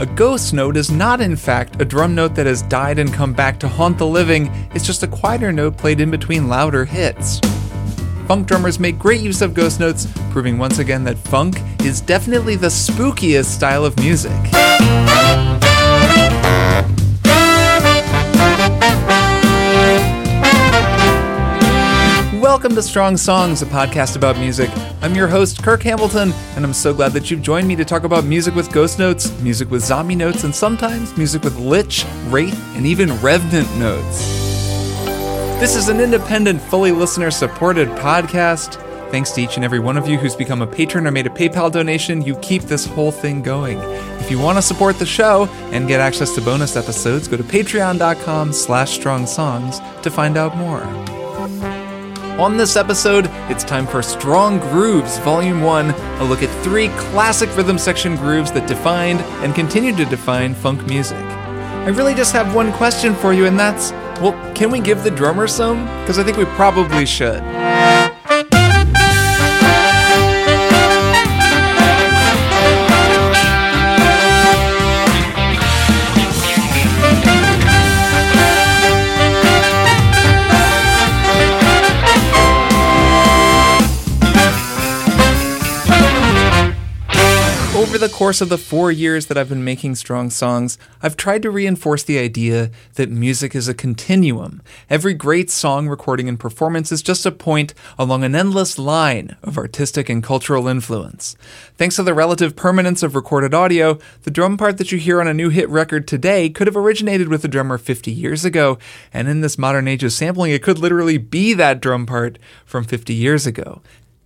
A ghost note is not, in fact, a drum note that has died and come back to haunt the living, it's just a quieter note played in between louder hits. Funk drummers make great use of ghost notes, proving once again that funk is definitely the spookiest style of music. Welcome to Strong Songs, a podcast about music. I'm your host, Kirk Hamilton, and I'm so glad that you've joined me to talk about music with ghost notes, music with zombie notes, and sometimes music with lich, wraith, and even revenant notes. This is an independent, fully listener supported podcast. Thanks to each and every one of you who's become a patron or made a PayPal donation, you keep this whole thing going. If you want to support the show and get access to bonus episodes, go to patreon.com slash strong songs to find out more. On this episode, it's time for Strong Grooves Volume 1, a look at three classic rhythm section grooves that defined and continue to define funk music. I really just have one question for you, and that's well, can we give the drummer some? Because I think we probably should. The course of the four years that I've been making strong songs, I've tried to reinforce the idea that music is a continuum. Every great song, recording, and performance is just a point along an endless line of artistic and cultural influence. Thanks to the relative permanence of recorded audio, the drum part that you hear on a new hit record today could have originated with a drummer 50 years ago, and in this modern age of sampling, it could literally be that drum part from 50 years ago.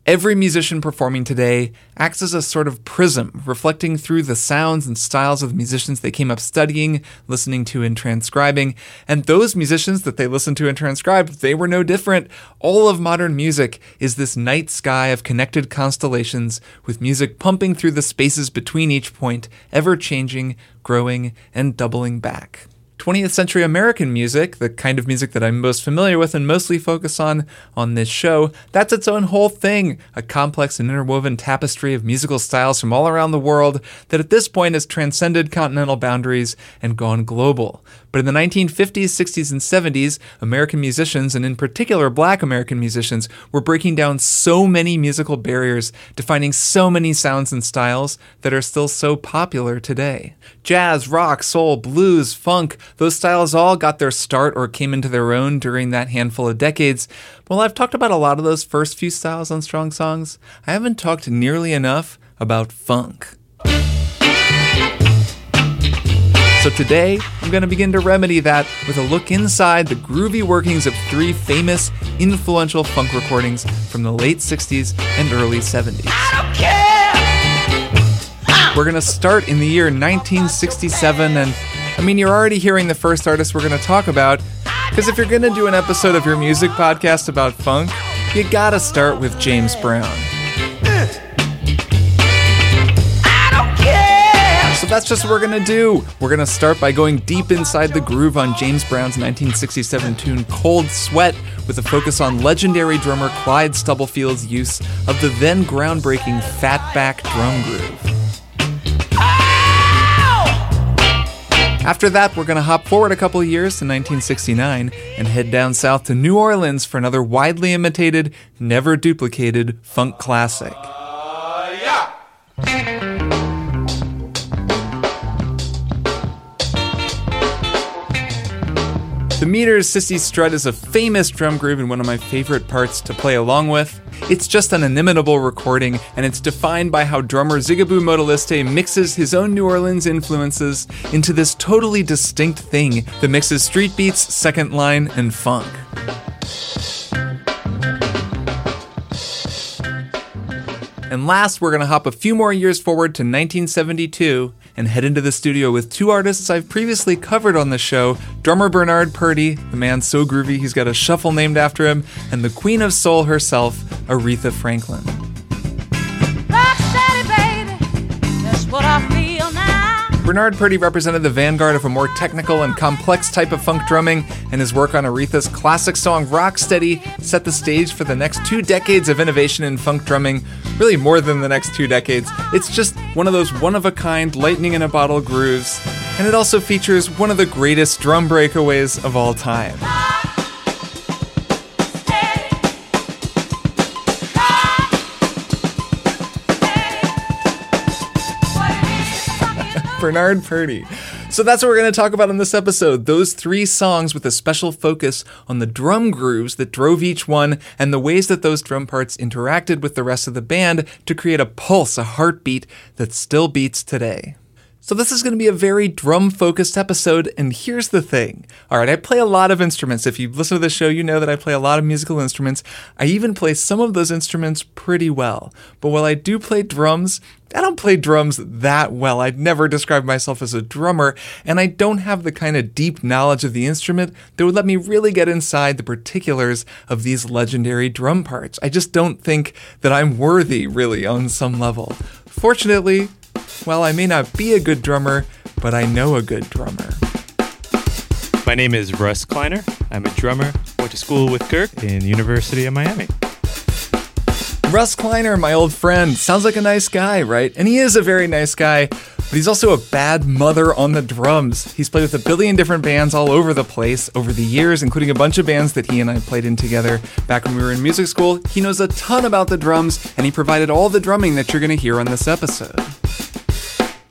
Every musician performing today acts as a sort of prism, reflecting through the sounds and styles of the musicians they came up studying, listening to, and transcribing. And those musicians that they listened to and transcribed, they were no different. All of modern music is this night sky of connected constellations, with music pumping through the spaces between each point, ever changing, growing, and doubling back. 20th century American music, the kind of music that I'm most familiar with and mostly focus on on this show, that's its own whole thing, a complex and interwoven tapestry of musical styles from all around the world that at this point has transcended continental boundaries and gone global. But in the 1950s, 60s, and 70s, American musicians, and in particular black American musicians, were breaking down so many musical barriers, defining so many sounds and styles that are still so popular today. Jazz, rock, soul, blues, funk, those styles all got their start or came into their own during that handful of decades. Well, I've talked about a lot of those first few styles on Strong Songs. I haven't talked nearly enough about funk. So today, I'm going to begin to remedy that with a look inside the groovy workings of three famous, influential funk recordings from the late 60s and early 70s. We're going to start in the year 1967, and I mean, you're already hearing the first artist we're going to talk about, because if you're going to do an episode of your music podcast about funk, you gotta start with James Brown. That's just what we're gonna do. We're gonna start by going deep inside the groove on James Brown's 1967 tune Cold Sweat with a focus on legendary drummer Clyde Stubblefield's use of the then groundbreaking fatback drum groove. After that, we're going to hop forward a couple years to 1969 and head down south to New Orleans for another widely imitated, never duplicated funk classic. The Meters Cissy Strut is a famous drum groove and one of my favorite parts to play along with. It's just an inimitable recording, and it's defined by how drummer Zigaboo Modeliste mixes his own New Orleans influences into this totally distinct thing that mixes street beats, second line, and funk. And last, we're going to hop a few more years forward to 1972 and head into the studio with two artists I've previously covered on the show drummer Bernard Purdie, the man so groovy he's got a shuffle named after him, and the queen of soul herself, Aretha Franklin. Bernard Purdie represented the vanguard of a more technical and complex type of funk drumming, and his work on Aretha's classic song Rocksteady set the stage for the next two decades of innovation in funk drumming. Really, more than the next two decades. It's just one of those one of a kind, lightning in a bottle grooves, and it also features one of the greatest drum breakaways of all time. Bernard Purdie. So that's what we're going to talk about in this episode. Those three songs with a special focus on the drum grooves that drove each one and the ways that those drum parts interacted with the rest of the band to create a pulse, a heartbeat that still beats today. So, this is going to be a very drum focused episode, and here's the thing. All right, I play a lot of instruments. If you listen to the show, you know that I play a lot of musical instruments. I even play some of those instruments pretty well. But while I do play drums, I don't play drums that well. I'd never describe myself as a drummer, and I don't have the kind of deep knowledge of the instrument that would let me really get inside the particulars of these legendary drum parts. I just don't think that I'm worthy, really, on some level. Fortunately, well, I may not be a good drummer, but I know a good drummer. My name is Russ Kleiner. I'm a drummer. Went to school with Kirk in the University of Miami. Russ Kleiner, my old friend, sounds like a nice guy, right? And he is a very nice guy, but he's also a bad mother on the drums. He's played with a billion different bands all over the place over the years, including a bunch of bands that he and I played in together back when we were in music school. He knows a ton about the drums, and he provided all the drumming that you're going to hear on this episode.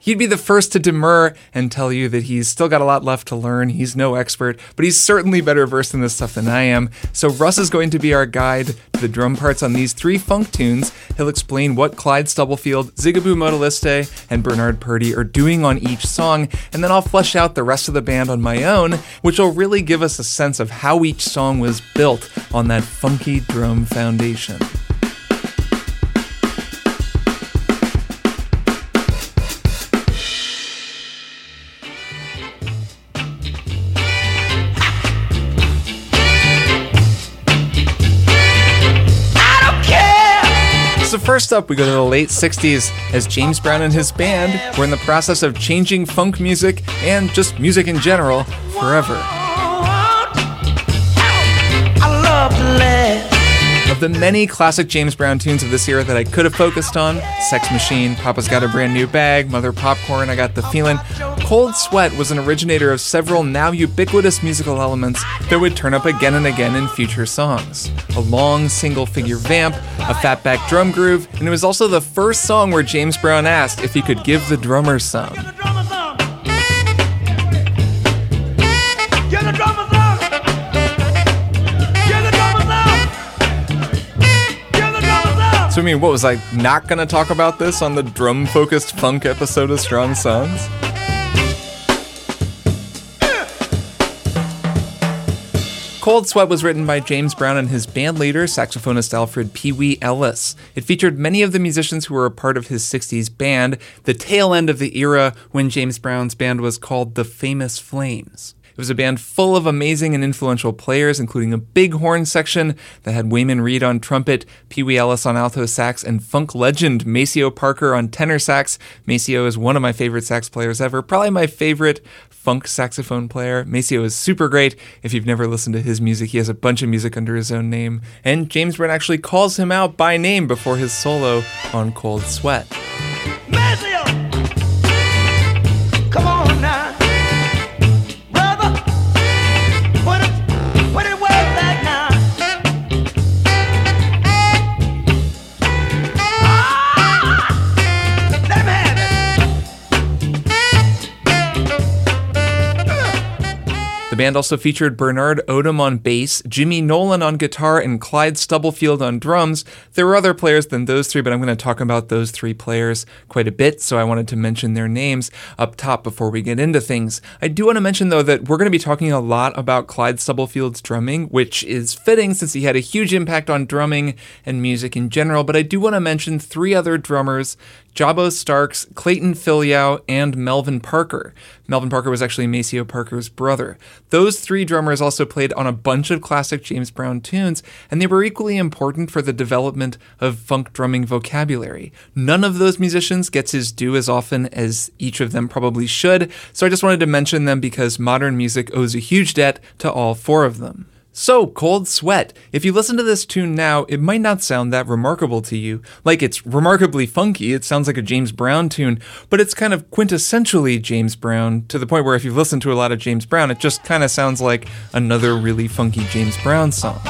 He'd be the first to demur and tell you that he's still got a lot left to learn. He's no expert, but he's certainly better versed in this stuff than I am. So Russ is going to be our guide to the drum parts on these three funk tunes. He'll explain what Clyde Stubblefield, Zigaboo Modeliste, and Bernard Purdie are doing on each song, and then I'll flesh out the rest of the band on my own, which will really give us a sense of how each song was built on that funky drum foundation. First up, we go to the late 60s as James Brown and his band were in the process of changing funk music and just music in general forever. Of the many classic James Brown tunes of this era that I could have focused on Sex Machine, Papa's Got a Brand New Bag, Mother Popcorn, I Got the Feeling Cold Sweat was an originator of several now ubiquitous musical elements that would turn up again and again in future songs. A long single figure vamp, a fatback drum groove, and it was also the first song where James Brown asked if he could give the drummer some. So, I mean, what was I not going to talk about this on the drum focused funk episode of Strong Songs? Cold Sweat was written by James Brown and his band leader, saxophonist Alfred Pee Wee Ellis. It featured many of the musicians who were a part of his 60s band, the tail end of the era when James Brown's band was called the Famous Flames. It was a band full of amazing and influential players, including a big horn section that had Waymon Reed on trumpet, Pee Wee Ellis on alto sax, and funk legend Maceo Parker on tenor sax. Maceo is one of my favorite sax players ever, probably my favorite funk saxophone player. Maceo is super great. If you've never listened to his music, he has a bunch of music under his own name. And James Brown actually calls him out by name before his solo on Cold Sweat. Maceo! Band also featured Bernard Odom on bass, Jimmy Nolan on guitar, and Clyde Stubblefield on drums. There were other players than those three, but I'm going to talk about those three players quite a bit, so I wanted to mention their names up top before we get into things. I do want to mention, though, that we're going to be talking a lot about Clyde Stubblefield's drumming, which is fitting since he had a huge impact on drumming and music in general, but I do want to mention three other drummers Jabo Starks, Clayton Fillyau, and Melvin Parker. Melvin Parker was actually Maceo Parker's brother. Those three drummers also played on a bunch of classic James Brown tunes, and they were equally important for the development of funk drumming vocabulary. None of those musicians gets his due as often as each of them probably should, so I just wanted to mention them because modern music owes a huge debt to all four of them. So, Cold Sweat. If you listen to this tune now, it might not sound that remarkable to you. Like, it's remarkably funky, it sounds like a James Brown tune, but it's kind of quintessentially James Brown to the point where if you've listened to a lot of James Brown, it just kind of sounds like another really funky James Brown song.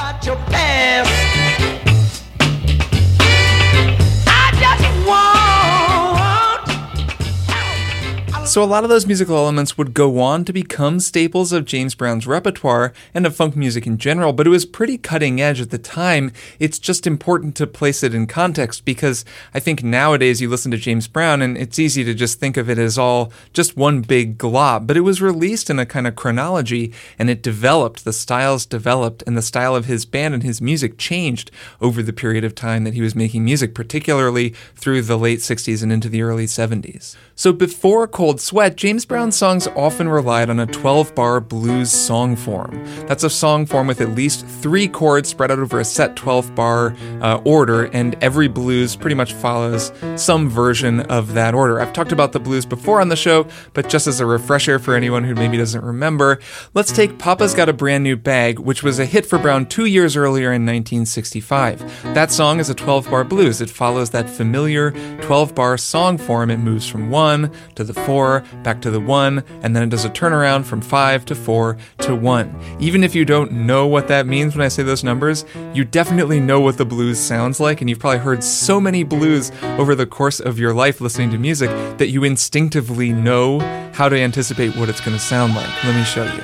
So a lot of those musical elements would go on to become staples of James Brown's repertoire and of funk music in general, but it was pretty cutting edge at the time. It's just important to place it in context because I think nowadays you listen to James Brown and it's easy to just think of it as all just one big glob, but it was released in a kind of chronology and it developed, the styles developed, and the style of his band and his music changed over the period of time that he was making music, particularly through the late 60s and into the early 70s. So before Cold Sweat, James Brown songs often relied on a 12 bar blues song form. That's a song form with at least three chords spread out over a set 12 bar uh, order, and every blues pretty much follows some version of that order. I've talked about the blues before on the show, but just as a refresher for anyone who maybe doesn't remember, let's take Papa's Got a Brand New Bag, which was a hit for Brown two years earlier in 1965. That song is a 12 bar blues. It follows that familiar 12 bar song form. It moves from one 1 to the 4, back to the 1, and then it does a turnaround from 5 to 4 to 1. Even if you don't know what that means when I say those numbers, you definitely know what the blues sounds like, and you've probably heard so many blues over the course of your life listening to music that you instinctively know how to anticipate what it's going to sound like. Let me show you.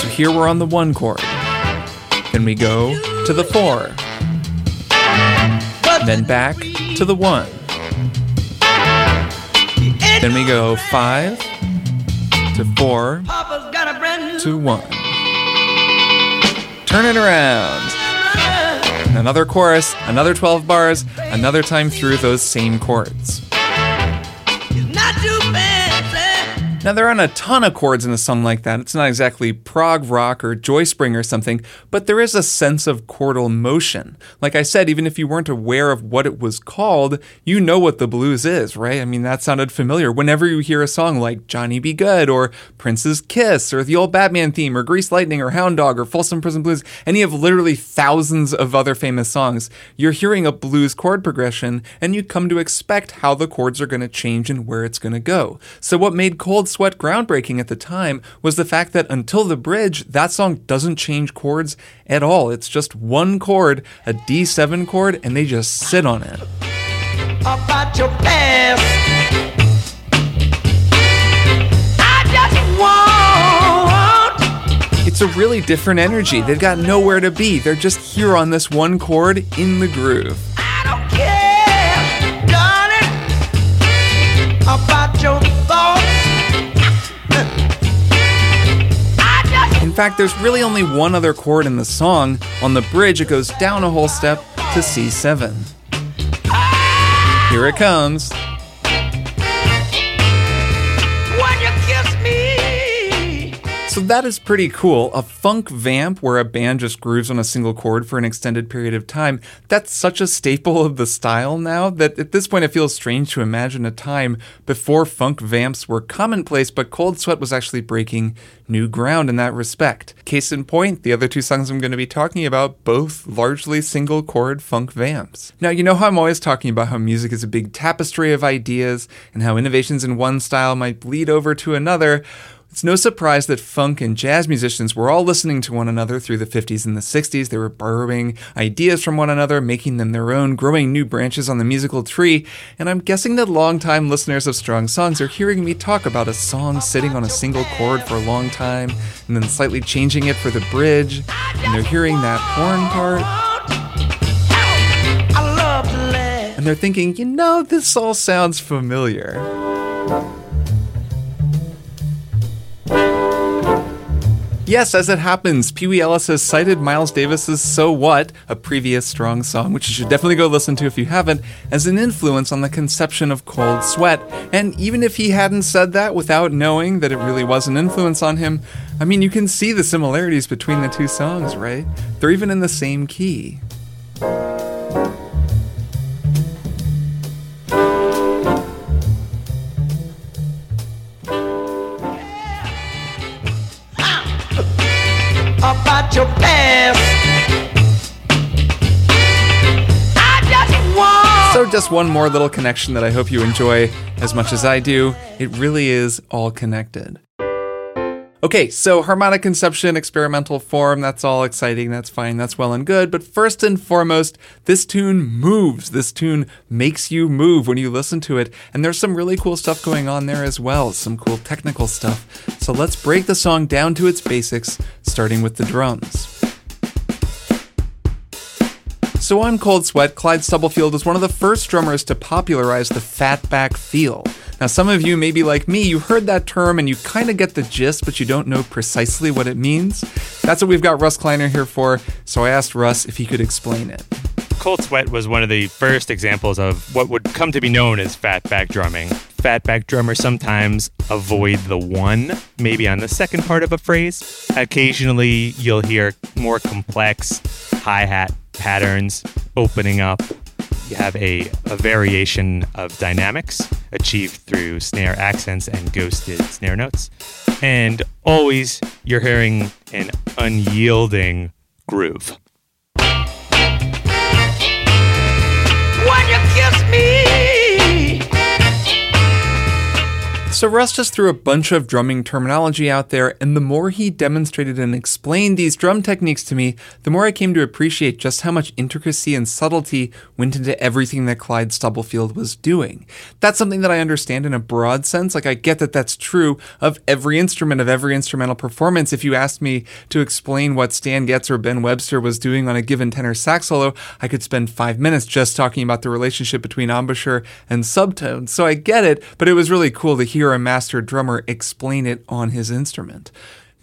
So here we're on the 1 chord. Then we go to the 4 then back to the 1. Then we go 5 to 4 to 1. Turn it around. Another chorus, another 12 bars, another time through those same chords. Now, there aren't a ton of chords in a song like that. It's not exactly prog rock or joy spring or something, but there is a sense of chordal motion. Like I said, even if you weren't aware of what it was called, you know what the blues is, right? I mean, that sounded familiar. Whenever you hear a song like Johnny B. Goode or Prince's Kiss or the old Batman theme or Grease Lightning or Hound Dog or Folsom Prison Blues, any of literally thousands of other famous songs, you're hearing a blues chord progression and you come to expect how the chords are going to change and where it's going to go. So, what made Cold Sweat groundbreaking at the time was the fact that until the bridge, that song doesn't change chords at all. It's just one chord, a D7 chord, and they just sit on it. About your past. It's a really different energy. They've got nowhere to be. They're just here on this one chord in the groove. About your fact, there's really only one other chord in the song. On the bridge, it goes down a whole step to C7. Here it comes. So that is pretty cool. A funk vamp where a band just grooves on a single chord for an extended period of time. That's such a staple of the style now that at this point it feels strange to imagine a time before funk vamps were commonplace, but Cold Sweat was actually breaking new ground in that respect. Case in point, the other two songs I'm going to be talking about, both largely single chord funk vamps. Now, you know how I'm always talking about how music is a big tapestry of ideas and how innovations in one style might bleed over to another. It's no surprise that funk and jazz musicians were all listening to one another through the 50s and the 60s. They were borrowing ideas from one another, making them their own, growing new branches on the musical tree. And I'm guessing that longtime listeners of Strong Songs are hearing me talk about a song sitting on a single chord for a long time and then slightly changing it for the bridge. And they're hearing that horn part. And they're thinking, you know, this all sounds familiar. Yes, as it happens, Pee Wee Ellis has cited Miles Davis's So What, a previous strong song, which you should definitely go listen to if you haven't, as an influence on the conception of cold sweat. And even if he hadn't said that without knowing that it really was an influence on him, I mean, you can see the similarities between the two songs, right? They're even in the same key. Just one more little connection that I hope you enjoy as much as I do. It really is all connected. Okay, so harmonic conception, experimental form, that's all exciting, that's fine, that's well and good. But first and foremost, this tune moves. This tune makes you move when you listen to it. And there's some really cool stuff going on there as well, some cool technical stuff. So let's break the song down to its basics, starting with the drums. So on Cold Sweat, Clyde Stubblefield was one of the first drummers to popularize the fatback feel. Now, some of you may be like me, you heard that term and you kind of get the gist, but you don't know precisely what it means. That's what we've got Russ Kleiner here for, so I asked Russ if he could explain it. Cold Sweat was one of the first examples of what would come to be known as fatback drumming. Fatback drummers sometimes avoid the one, maybe on the second part of a phrase. Occasionally, you'll hear more complex hi hat patterns opening up. You have a, a variation of dynamics achieved through snare accents and ghosted snare notes. And always you're hearing an unyielding groove. So Russ just threw a bunch of drumming terminology out there, and the more he demonstrated and explained these drum techniques to me, the more I came to appreciate just how much intricacy and subtlety went into everything that Clyde Stubblefield was doing. That's something that I understand in a broad sense. Like, I get that that's true of every instrument, of every instrumental performance. If you asked me to explain what Stan Getz or Ben Webster was doing on a given tenor sax solo, I could spend five minutes just talking about the relationship between embouchure and subtones. So I get it, but it was really cool to hear a master drummer explain it on his instrument.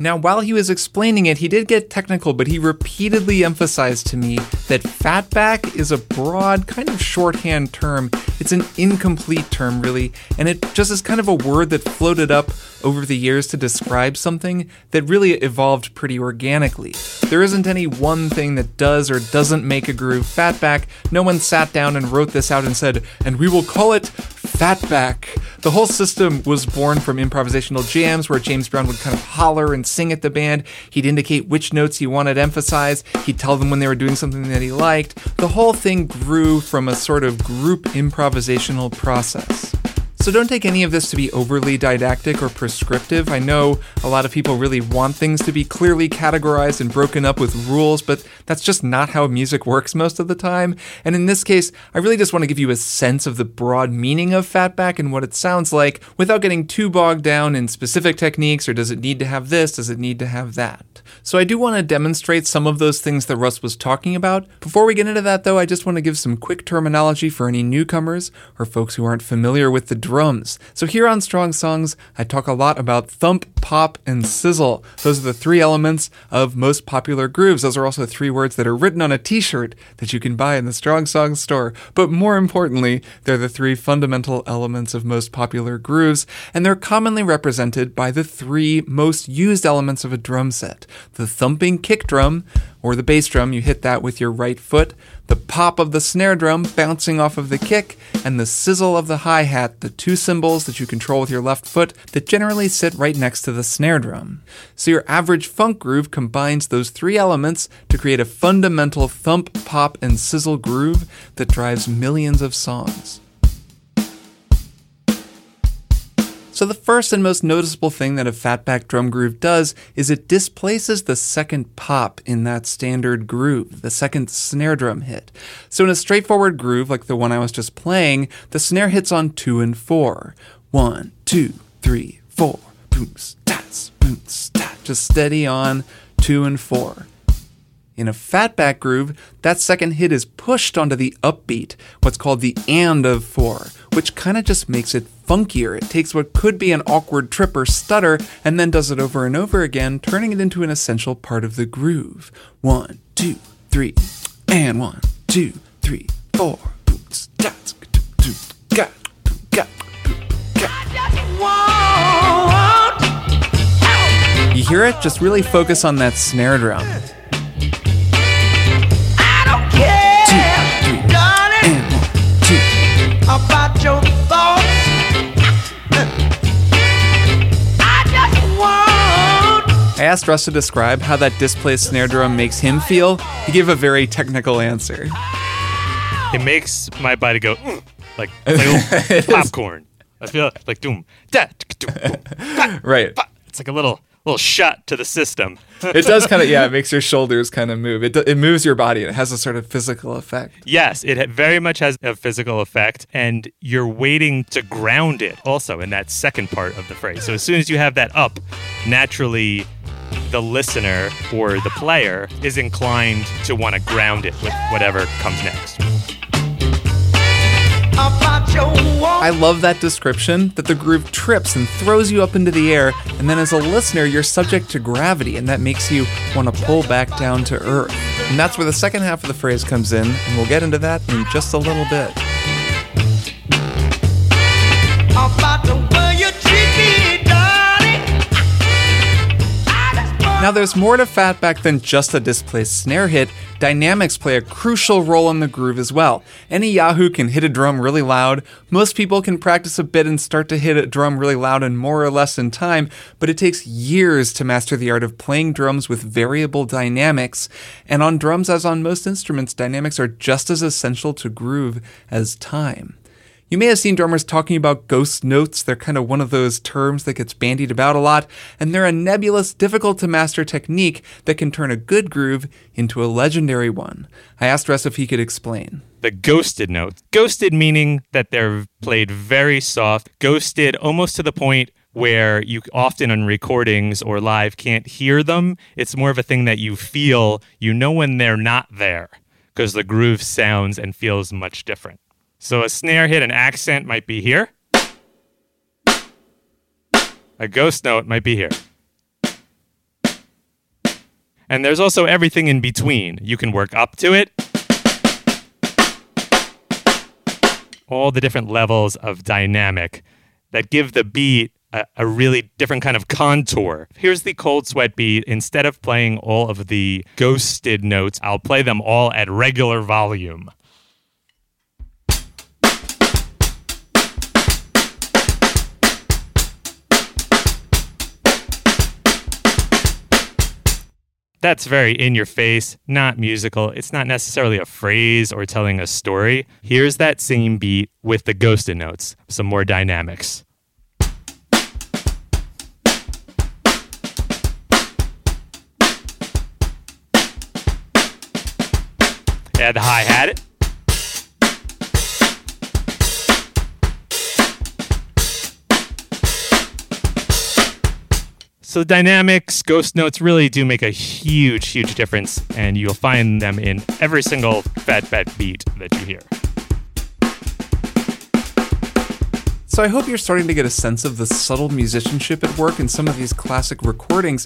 Now, while he was explaining it, he did get technical, but he repeatedly emphasized to me that fatback is a broad, kind of shorthand term. It's an incomplete term, really, and it just is kind of a word that floated up over the years to describe something that really evolved pretty organically. There isn't any one thing that does or doesn't make a groove fatback. No one sat down and wrote this out and said, and we will call it fatback. The whole system was born from improvisational jams where James Brown would kind of holler and sing at the band. He'd indicate which notes he wanted emphasized. He'd tell them when they were doing something that he liked. The whole thing grew from a sort of group improvisational process. So don't take any of this to be overly didactic or prescriptive. I know a lot of people really want things to be clearly categorized and broken up with rules, but that's just not how music works most of the time. And in this case, I really just want to give you a sense of the broad meaning of fatback and what it sounds like without getting too bogged down in specific techniques or does it need to have this, does it need to have that. So I do want to demonstrate some of those things that Russ was talking about. Before we get into that though, I just want to give some quick terminology for any newcomers or folks who aren't familiar with the drums. So here on Strong Songs, I talk a lot about thump, pop, and sizzle. Those are the three elements of most popular grooves. Those are also three words that are written on a t-shirt that you can buy in the Strong Songs store. But more importantly, they're the three fundamental elements of most popular grooves, and they're commonly represented by the three most used elements of a drum set. The thumping kick drum, or the bass drum, you hit that with your right foot, the pop of the snare drum bouncing off of the kick, and the sizzle of the hi hat, the two cymbals that you control with your left foot that generally sit right next to the snare drum. So your average funk groove combines those three elements to create a fundamental thump, pop, and sizzle groove that drives millions of songs. So the first and most noticeable thing that a fatback drum groove does is it displaces the second pop in that standard groove, the second snare drum hit. So in a straightforward groove like the one I was just playing, the snare hits on two and four. One, two, three, four. Boom, stats, boom, stat. Just steady on two and four. In a fatback groove, that second hit is pushed onto the upbeat, what's called the and of four, which kind of just makes it funkier. It takes what could be an awkward trip or stutter and then does it over and over again, turning it into an essential part of the groove. One, two, three, and one, two, three, four. Oops, that's, do, do, ga, do, ga. You hear it? Just really focus on that snare drum. I don't I asked Russ to describe how that displaced snare drum makes him feel. He gave a very technical answer. It makes my body go "Mm," like, like popcorn. I feel like doom, da, doom, boom, Right. pa. It's like a little little shot to the system. It does kind of, yeah, it makes your shoulders kind of move. It, it moves your body. It has a sort of physical effect. Yes, it very much has a physical effect, and you're waiting to ground it also in that second part of the phrase. So as soon as you have that up, naturally the listener or the player is inclined to want to ground it with whatever comes next. About your want. I love that description that the groove trips and throws you up into the air, and then as a listener, you're subject to gravity, and that makes you want to pull back down to earth. And that's where the second half of the phrase comes in, and we'll get into that in just a little bit. Now, there's more to Fatback than just a displaced snare hit. Dynamics play a crucial role in the groove as well. Any Yahoo can hit a drum really loud. Most people can practice a bit and start to hit a drum really loud and more or less in time, but it takes years to master the art of playing drums with variable dynamics. And on drums, as on most instruments, dynamics are just as essential to groove as time. You may have seen drummers talking about ghost notes. They're kind of one of those terms that gets bandied about a lot, and they're a nebulous, difficult to master technique that can turn a good groove into a legendary one. I asked Russ if he could explain. The ghosted notes. Ghosted meaning that they're played very soft, ghosted almost to the point where you often on recordings or live can't hear them. It's more of a thing that you feel, you know when they're not there because the groove sounds and feels much different. So a snare hit, an accent might be here. A ghost note might be here. And there's also everything in between. You can work up to it. All the different levels of dynamic that give the beat a, a really different kind of contour. Here's the cold sweat beat. Instead of playing all of the ghosted notes, I'll play them all at regular volume. That's very in your face, not musical. It's not necessarily a phrase or telling a story. Here's that same beat with the ghosted notes, some more dynamics. Add the hi hat. So the dynamics, ghost notes really do make a huge, huge difference, and you'll find them in every single fat fat beat that you hear. So I hope you're starting to get a sense of the subtle musicianship at work in some of these classic recordings.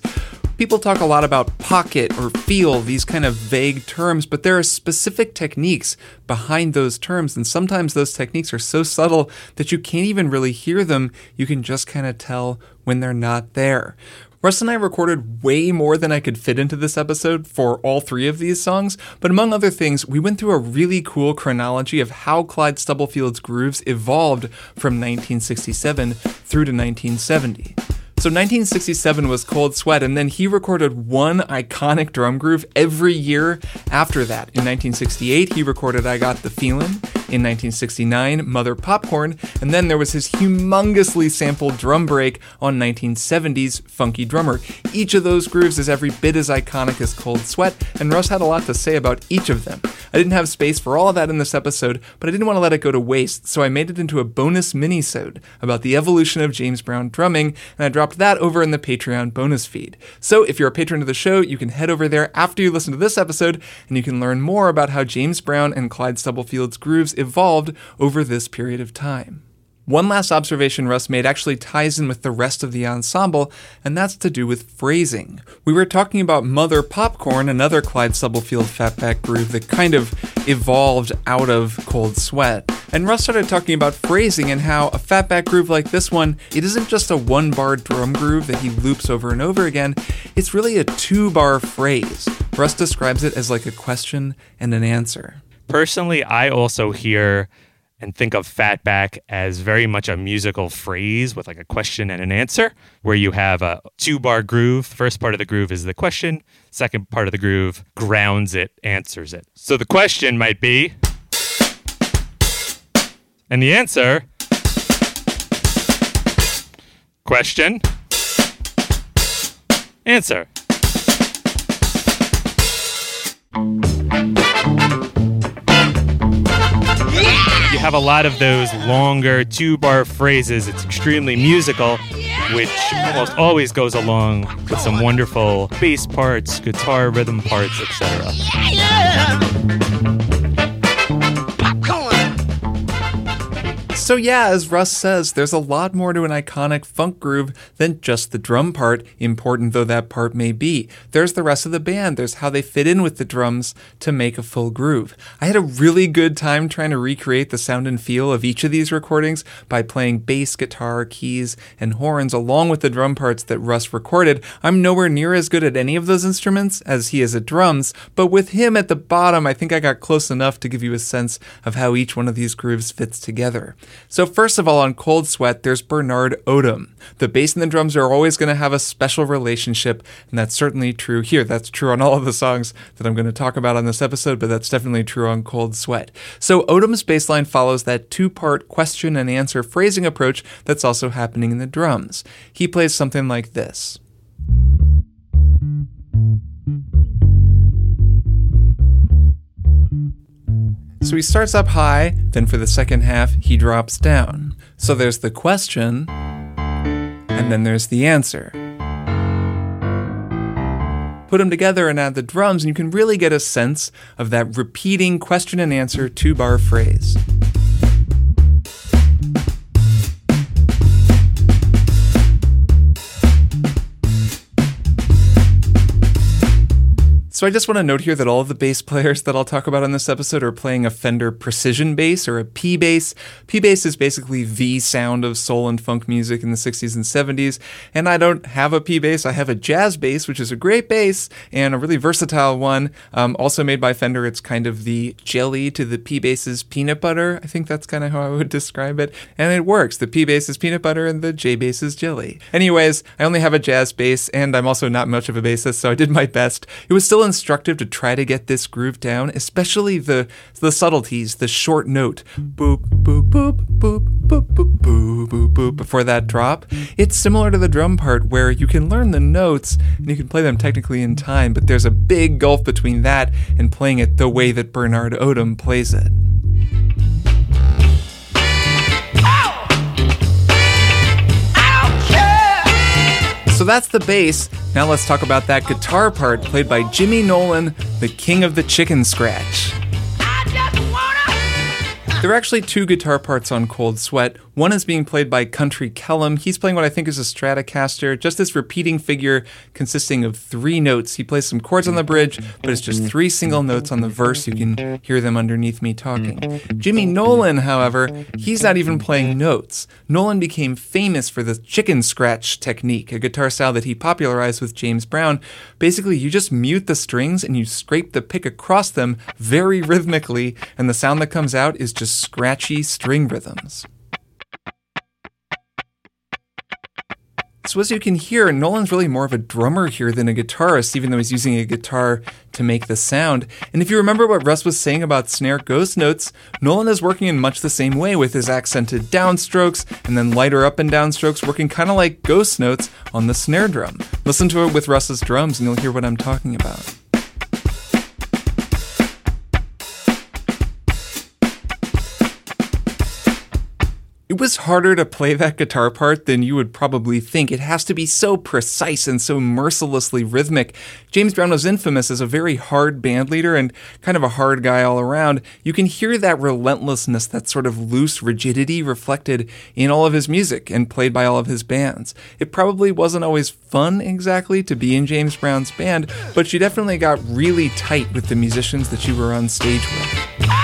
People talk a lot about pocket or feel, these kind of vague terms, but there are specific techniques behind those terms, and sometimes those techniques are so subtle that you can't even really hear them. You can just kind of tell when they're not there. Russ and I recorded way more than I could fit into this episode for all three of these songs, but among other things, we went through a really cool chronology of how Clyde Stubblefield's grooves evolved from 1967 through to 1970. So 1967 was Cold Sweat, and then he recorded one iconic drum groove every year after that. In 1968, he recorded I Got the Feelin'. In 1969, Mother Popcorn, and then there was his humongously sampled drum break on 1970's Funky Drummer. Each of those grooves is every bit as iconic as Cold Sweat, and Russ had a lot to say about each of them. I didn't have space for all of that in this episode, but I didn't want to let it go to waste, so I made it into a bonus mini-sode about the evolution of James Brown drumming, and I dropped that over in the Patreon bonus feed. So if you're a patron of the show, you can head over there after you listen to this episode, and you can learn more about how James Brown and Clyde Stubblefield's grooves evolved over this period of time. One last observation Russ made actually ties in with the rest of the ensemble, and that's to do with phrasing. We were talking about Mother Popcorn, another Clyde Stubblefield fatback groove that kind of evolved out of Cold Sweat. And Russ started talking about phrasing and how a fatback groove like this one, it isn't just a one bar drum groove that he loops over and over again, it's really a two bar phrase. Russ describes it as like a question and an answer. Personally, I also hear and think of fatback as very much a musical phrase with like a question and an answer, where you have a two bar groove. First part of the groove is the question, second part of the groove grounds it, answers it. So the question might be, and the answer, question, answer. You have a lot of those longer two bar phrases. It's extremely musical, which almost always goes along with some wonderful bass parts, guitar rhythm parts, etc. So, yeah, as Russ says, there's a lot more to an iconic funk groove than just the drum part, important though that part may be. There's the rest of the band, there's how they fit in with the drums to make a full groove. I had a really good time trying to recreate the sound and feel of each of these recordings by playing bass, guitar, keys, and horns along with the drum parts that Russ recorded. I'm nowhere near as good at any of those instruments as he is at drums, but with him at the bottom, I think I got close enough to give you a sense of how each one of these grooves fits together. So, first of all, on Cold Sweat, there's Bernard Odom. The bass and the drums are always going to have a special relationship, and that's certainly true here. That's true on all of the songs that I'm going to talk about on this episode, but that's definitely true on Cold Sweat. So, Odom's bass line follows that two part question and answer phrasing approach that's also happening in the drums. He plays something like this. So he starts up high, then for the second half, he drops down. So there's the question, and then there's the answer. Put them together and add the drums, and you can really get a sense of that repeating question and answer two bar phrase. So I just want to note here that all of the bass players that I'll talk about on this episode are playing a Fender Precision bass or a P bass. P bass is basically the sound of soul and funk music in the 60s and 70s. And I don't have a P bass. I have a jazz bass, which is a great bass and a really versatile one. Um, also made by Fender. It's kind of the jelly to the P bass's peanut butter. I think that's kind of how I would describe it. And it works. The P bass is peanut butter and the J bass is jelly. Anyways, I only have a jazz bass and I'm also not much of a bassist, so I did my best. It was still instructive to try to get this groove down, especially the the subtleties, the short note, boop boop boop boop boop boop boop boop boop before that drop. It's similar to the drum part where you can learn the notes and you can play them technically in time, but there's a big gulf between that and playing it the way that Bernard Odom plays it. That's the bass. Now let's talk about that guitar part played by Jimmy Nolan, the king of the chicken scratch. There are actually two guitar parts on Cold Sweat. One is being played by Country Kellum. He's playing what I think is a Stratocaster, just this repeating figure consisting of three notes. He plays some chords on the bridge, but it's just three single notes on the verse. You can hear them underneath me talking. Jimmy Nolan, however, he's not even playing notes. Nolan became famous for the chicken scratch technique, a guitar style that he popularized with James Brown. Basically, you just mute the strings and you scrape the pick across them very rhythmically, and the sound that comes out is just scratchy string rhythms. So as you can hear, Nolan's really more of a drummer here than a guitarist, even though he's using a guitar to make the sound. And if you remember what Russ was saying about snare ghost notes, Nolan is working in much the same way with his accented downstrokes and then lighter up and downstrokes, working kind of like ghost notes on the snare drum. Listen to it with Russ's drums and you'll hear what I'm talking about. It was harder to play that guitar part than you would probably think. It has to be so precise and so mercilessly rhythmic. James Brown was infamous as a very hard band leader and kind of a hard guy all around. You can hear that relentlessness, that sort of loose rigidity reflected in all of his music and played by all of his bands. It probably wasn't always fun exactly to be in James Brown's band, but you definitely got really tight with the musicians that you were on stage with.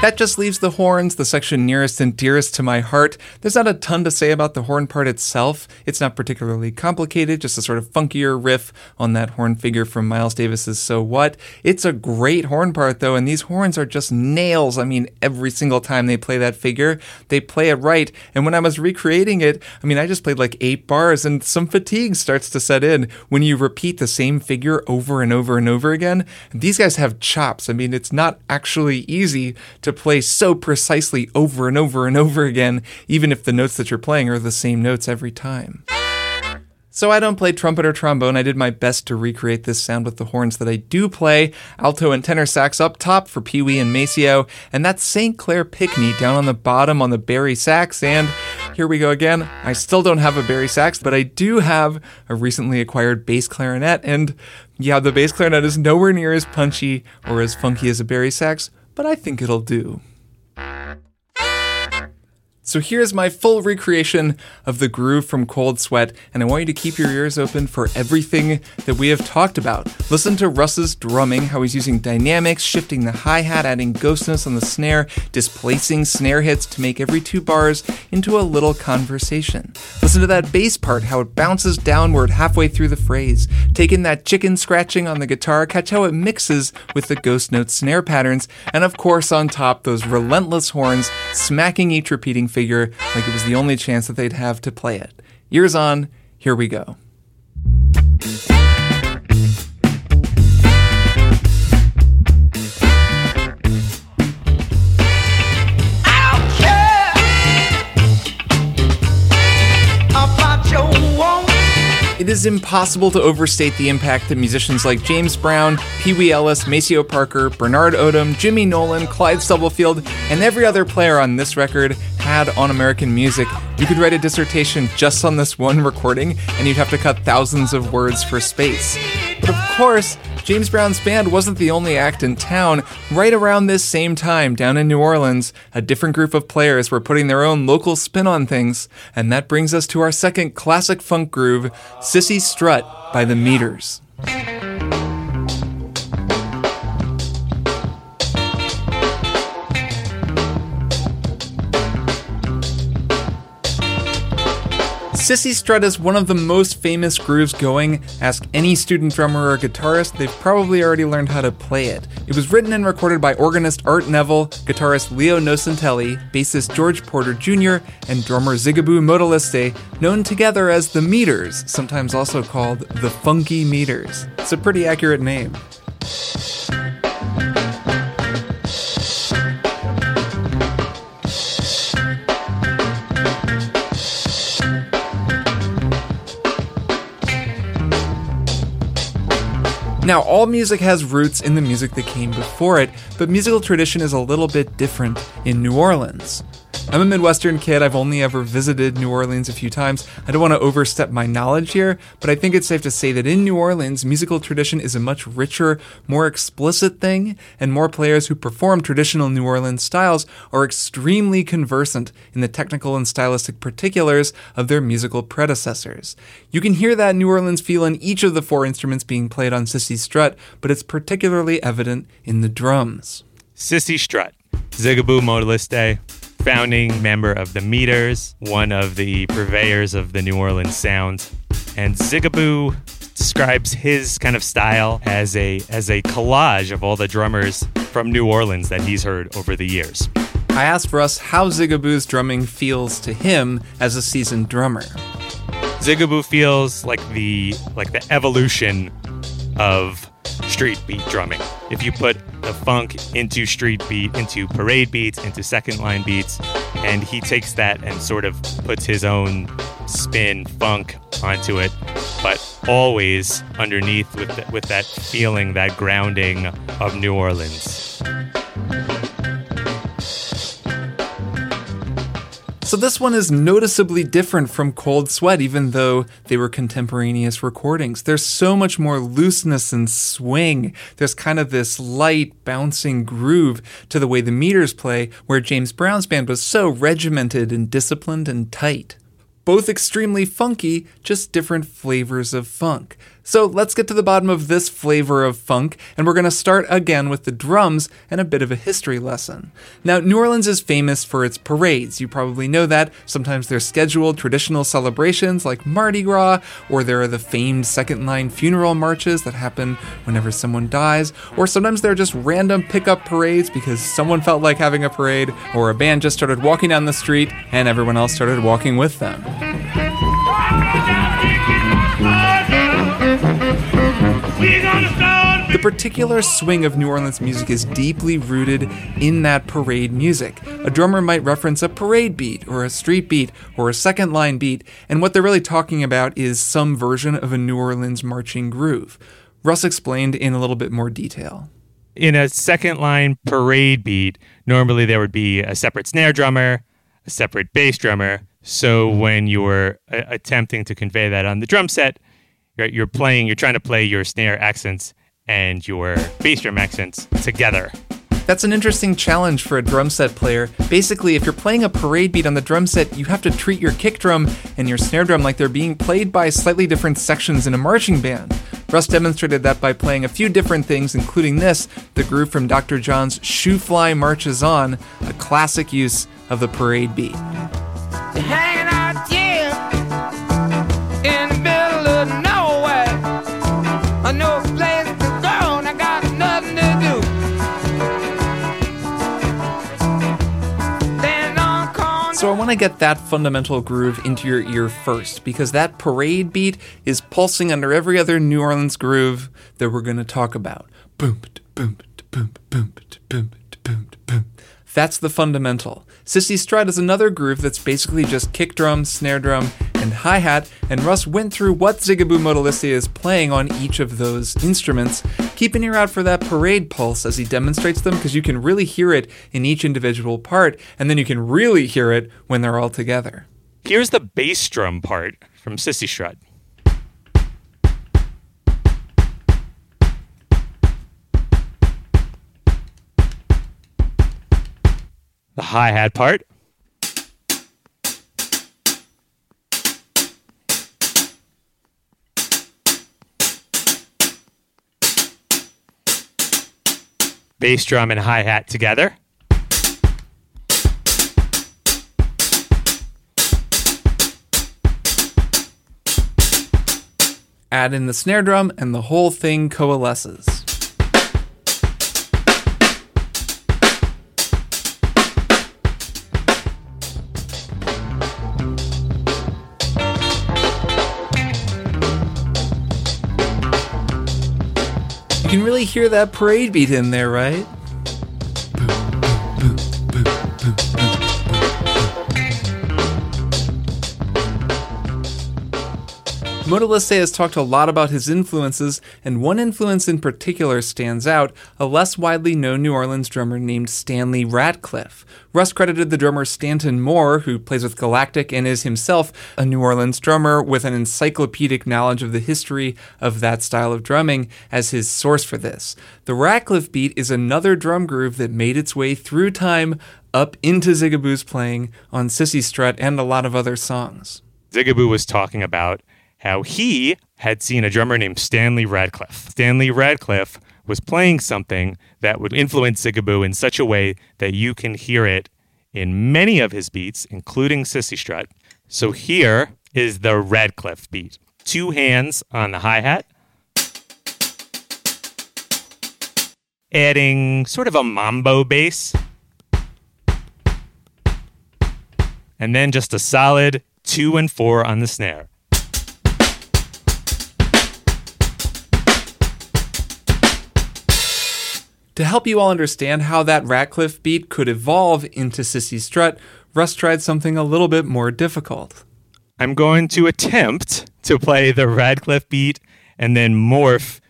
That just leaves the horns, the section nearest and dearest to my heart. There's not a ton to say about the horn part itself. It's not particularly complicated, just a sort of funkier riff on that horn figure from Miles Davis's So What. It's a great horn part though, and these horns are just nails. I mean, every single time they play that figure, they play it right. And when I was recreating it, I mean, I just played like eight bars and some fatigue starts to set in when you repeat the same figure over and over and over again. These guys have chops. I mean, it's not actually easy to to play so precisely over and over and over again, even if the notes that you're playing are the same notes every time. So I don't play trumpet or trombone. I did my best to recreate this sound with the horns that I do play. Alto and tenor sax up top for Pee Wee and Maceo, and that's St. Clair Pinckney down on the bottom on the bari sax. And here we go again. I still don't have a bari sax, but I do have a recently acquired bass clarinet. And yeah, the bass clarinet is nowhere near as punchy or as funky as a bari sax, but I think it'll do. So here's my full recreation of the groove from Cold Sweat, and I want you to keep your ears open for everything that we have talked about. Listen to Russ's drumming, how he's using dynamics, shifting the hi hat, adding ghost notes on the snare, displacing snare hits to make every two bars into a little conversation. Listen to that bass part, how it bounces downward halfway through the phrase. Take in that chicken scratching on the guitar, catch how it mixes with the ghost note snare patterns, and of course, on top, those relentless horns smacking each repeating figure figure like it was the only chance that they'd have to play it. Years on, here we go. It is impossible to overstate the impact that musicians like James Brown, Pee Wee Ellis, Maceo Parker, Bernard Odum, Jimmy Nolen, Clyde Stubblefield, and every other player on this record had on American music. You could write a dissertation just on this one recording, and you'd have to cut thousands of words for space. But of course, James Brown's band wasn't the only act in town. Right around this same time, down in New Orleans, a different group of players were putting their own local spin on things. And that brings us to our second classic funk groove, Cissy Strut by the Meters. Cissy Strut is one of the most famous grooves going. Ask any student drummer or guitarist, they've probably already learned how to play it. It was written and recorded by organist Art Neville, guitarist Leo Nocentelli, bassist George Porter Jr., and drummer Zigaboo Modeliste, known together as the Meters, sometimes also called the Funky Meters. It's a pretty accurate name. Now, all music has roots in the music that came before it, but musical tradition is a little bit different in New Orleans. I'm a Midwestern kid. I've only ever visited New Orleans a few times. I don't want to overstep my knowledge here, but I think it's safe to say that in New Orleans, musical tradition is a much richer, more explicit thing, and more players who perform traditional New Orleans styles are extremely conversant in the technical and stylistic particulars of their musical predecessors. You can hear that New Orleans feel in each of the four instruments being played on Cissy Strut, but it's particularly evident in the drums. Cissy Strut, Zigaboo Modeliste, founding member of the Meters, one of the purveyors of the New Orleans sound. And Zigaboo describes his kind of style as a as a collage of all the drummers from New Orleans that he's heard over the years. I asked Russ how Zigaboo's drumming feels to him as a seasoned drummer. Zigaboo feels like the like the evolution of street beat drumming. If you put the funk into street beat, into parade beats, into second line beats, and he takes that and sort of puts his own spin funk onto it, but always underneath with the, with that feeling, that grounding of New Orleans. So this one is noticeably different from Cold Sweat, even though they were contemporaneous recordings. There's so much more looseness and swing. There's kind of this light, bouncing groove to the way the meters play, where James Brown's band was so regimented and disciplined and tight. Both extremely funky, just different flavors of funk. So let's get to the bottom of this flavor of funk, and we're going to start again with the drums and a bit of a history lesson. Now, New Orleans is famous for its parades. You probably know that. Sometimes they're scheduled traditional celebrations like Mardi Gras, or there are the famed second line funeral marches that happen whenever someone dies, or sometimes they're just random pickup parades because someone felt like having a parade, or a band just started walking down the street and everyone else started walking with them. The particular swing of New Orleans music is deeply rooted in that parade music. A drummer might reference a parade beat, or a street beat, or a second line beat, and what they're really talking about is some version of a New Orleans marching groove. Russ explained in a little bit more detail. In a second line parade beat, normally there would be a separate snare drummer, a separate bass drummer. So when you're uh, attempting to convey that on the drum set, you're, you're playing, you're trying to play your snare accents and your bass drum accents together. That's an interesting challenge for a drum set player. Basically, if you're playing a parade beat on the drum set, you have to treat your kick drum and your snare drum like they're being played by slightly different sections in a marching band. Russ demonstrated that by playing a few different things, including this, the groove from Dr. John's Shoe Fly Marches On, a classic use of the parade beat. To get that fundamental groove into your ear first because that parade beat is pulsing under every other New Orleans groove that we're going to talk about. Boom, boom, boom, boom, boom, boom, boom. That's the fundamental. Cissy Strut is another groove that's basically just kick drum, snare drum, and hi hat, and Russ went through what Zigaboo Modeliste is playing on each of those instruments. Keep an ear out for that parade pulse as he demonstrates them because you can really hear it in each individual part, and then you can really hear it when they're all together. Here's the bass drum part from Sissy Shred. The hi hat part. Bass drum and hi hat together. Add in the snare drum, and the whole thing coalesces. Hear that parade beat in there, right? Modeliste has talked a lot about his influences, and one influence in particular stands out a less widely known New Orleans drummer named Stanley Ratcliffe. Russ credited the drummer Stanton Moore, who plays with Galactic and is himself a New Orleans drummer with an encyclopedic knowledge of the history of that style of drumming, as his source for this. The Ratcliffe beat is another drum groove that made its way through time up into Zigaboo's playing on Cissy Strut and a lot of other songs. Zigaboo was talking about how he had seen a drummer named Stanley Radcliffe. Stanley Radcliffe was playing something that would influence Zigaboo in such a way that you can hear it in many of his beats, including Cissy Strut. So here is the Radcliffe beat. Two hands on the hi hat, adding sort of a mambo bass, and then just a solid two and four on the snare. To help you all understand how that Ratcliffe beat could evolve into Cissy Strut, Russ tried something a little bit more difficult. I'm going to attempt to play the Radcliffe beat and then morph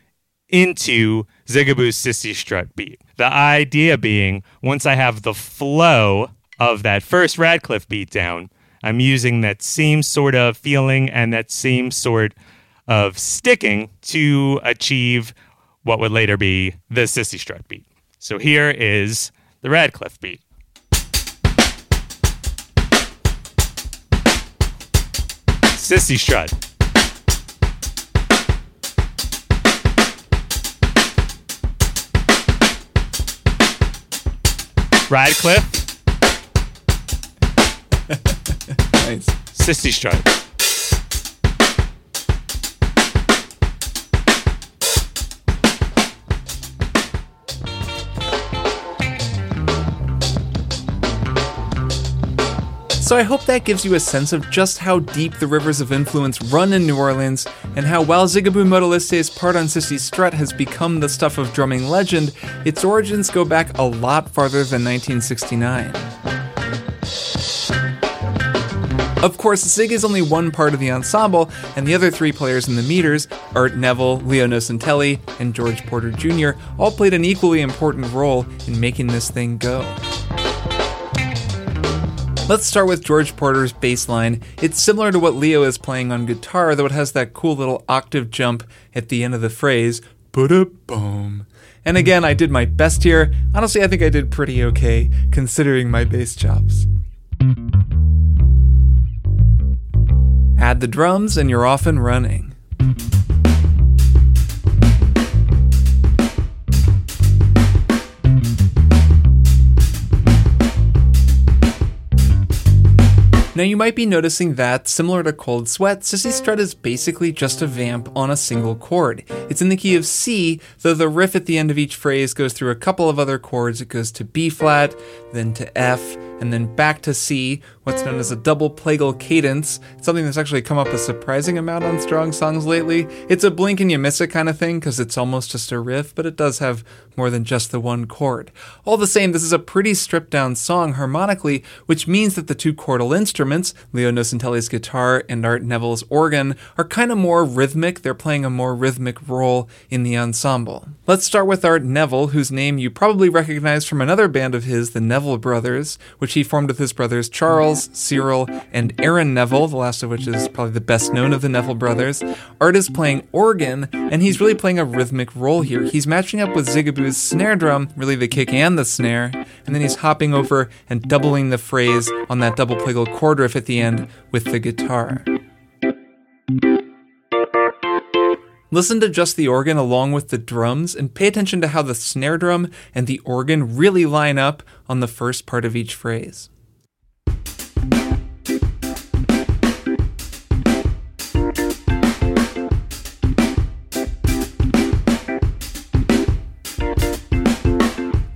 into Zigaboo's Cissy Strut beat. The idea being, once I have the flow of that first Radcliffe beat down, I'm using that same sort of feeling and that same sort of sticking to achieve what would later be the Cissy Strut beat. So here is the Radcliffe beat. Cissy Strut. Radcliffe, Nice. Cissy Strut. So I hope that gives you a sense of just how deep the rivers of influence run in New Orleans, and how while Zigaboo Modeliste's part on Cissy Strut has become the stuff of drumming legend, its origins go back a lot farther than 1969. Of course, Zig is only one part of the ensemble, and the other three players in the meters, Art Neville, Leo Nocentelli, and George Porter Jr., all played an equally important role in making this thing go. Let's start with George Porter's bass line. It's similar to what Leo is playing on guitar, though it has that cool little octave jump at the end of the phrase, boom. And again, I did my best here. Honestly, I think I did pretty okay, considering my bass chops. Add the drums, and you're off and running. Now you might be noticing that, similar to Cold Sweat, Sissy hmm. Strut is basically just a vamp on a single chord. It's in the key of C, though the riff at the end of each phrase goes through a couple of other chords. It goes to B flat, then to F, and then back to C, what's known as a double plagal cadence, something that's actually come up a surprising amount on strong songs lately. It's a blink and you miss it kind of thing because it's almost just a riff, but it does have more than just the one chord. All the same, this is a pretty stripped down song harmonically, which means that the two chordal instruments, Leo Nocentelli's guitar and Art Neville's organ, are kind of more rhythmic. They're playing a more rhythmic role in the ensemble. Let's start with Art Neville, whose name you probably recognize from another band of his, the Neville Brothers, which he formed with his brothers Charles, Cyril, and Aaron Neville, the last of which is probably the best known of the Neville brothers. Art is playing organ, and he's really playing a rhythmic role here. He's matching up with Zigaboo's snare drum, really the kick and the snare, and then he's hopping over and doubling the phrase on that double plagal chord riff at the end with the guitar. Listen to just the organ along with the drums and pay attention to how the snare drum and the organ really line up on the first part of each phrase.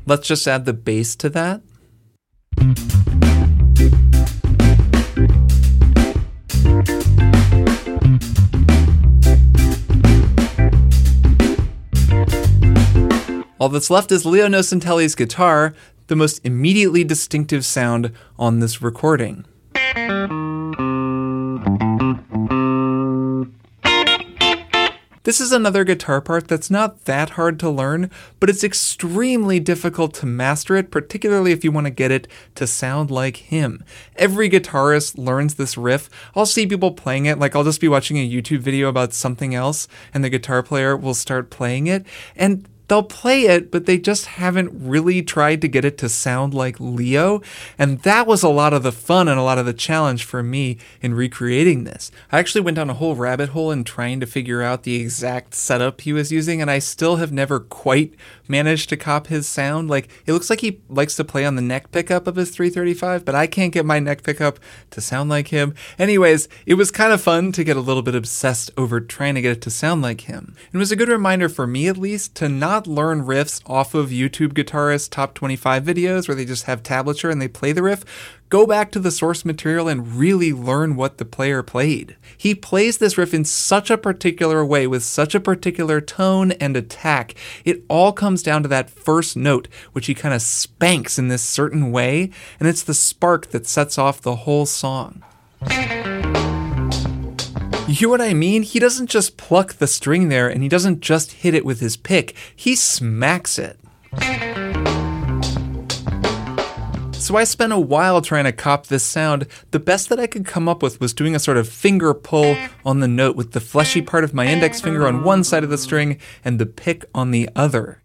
Let's just add the bass to that. All that's left is Leo Nocentelli's guitar, the most immediately distinctive sound on this recording. This is another guitar part that's not that hard to learn, but it's extremely difficult to master it, particularly if you want to get it to sound like him. Every guitarist learns this riff. I'll see people playing it, like I'll just be watching a YouTube video about something else, and the guitar player will start playing it, and they'll play it, but they just haven't really tried to get it to sound like Leo. And that was a lot of the fun and a lot of the challenge for me in recreating this. I actually went down a whole rabbit hole in trying to figure out the exact setup he was using, and I still have never quite managed to cop his sound. Like, it looks like he likes to play on the neck pickup of his 335, but I can't get my neck pickup to sound like him. Anyways, it was kind of fun to get a little bit obsessed over trying to get it to sound like him. It was a good reminder for me, at least, to not learn riffs off of YouTube guitarist top 25 videos where they just have tablature and they play the riff. Go back to the source material and really learn what the player played. He plays this riff in such a particular way with such a particular tone and attack. It all comes down to that first note, which he kind of spanks in this certain way, and it's the spark that sets off the whole song. You hear what I mean? He doesn't just pluck the string there and he doesn't just hit it with his pick, he smacks it. So I spent a while trying to cop this sound. The best that I could come up with was doing a sort of finger pull on the note with the fleshy part of my index finger on one side of the string and the pick on the other.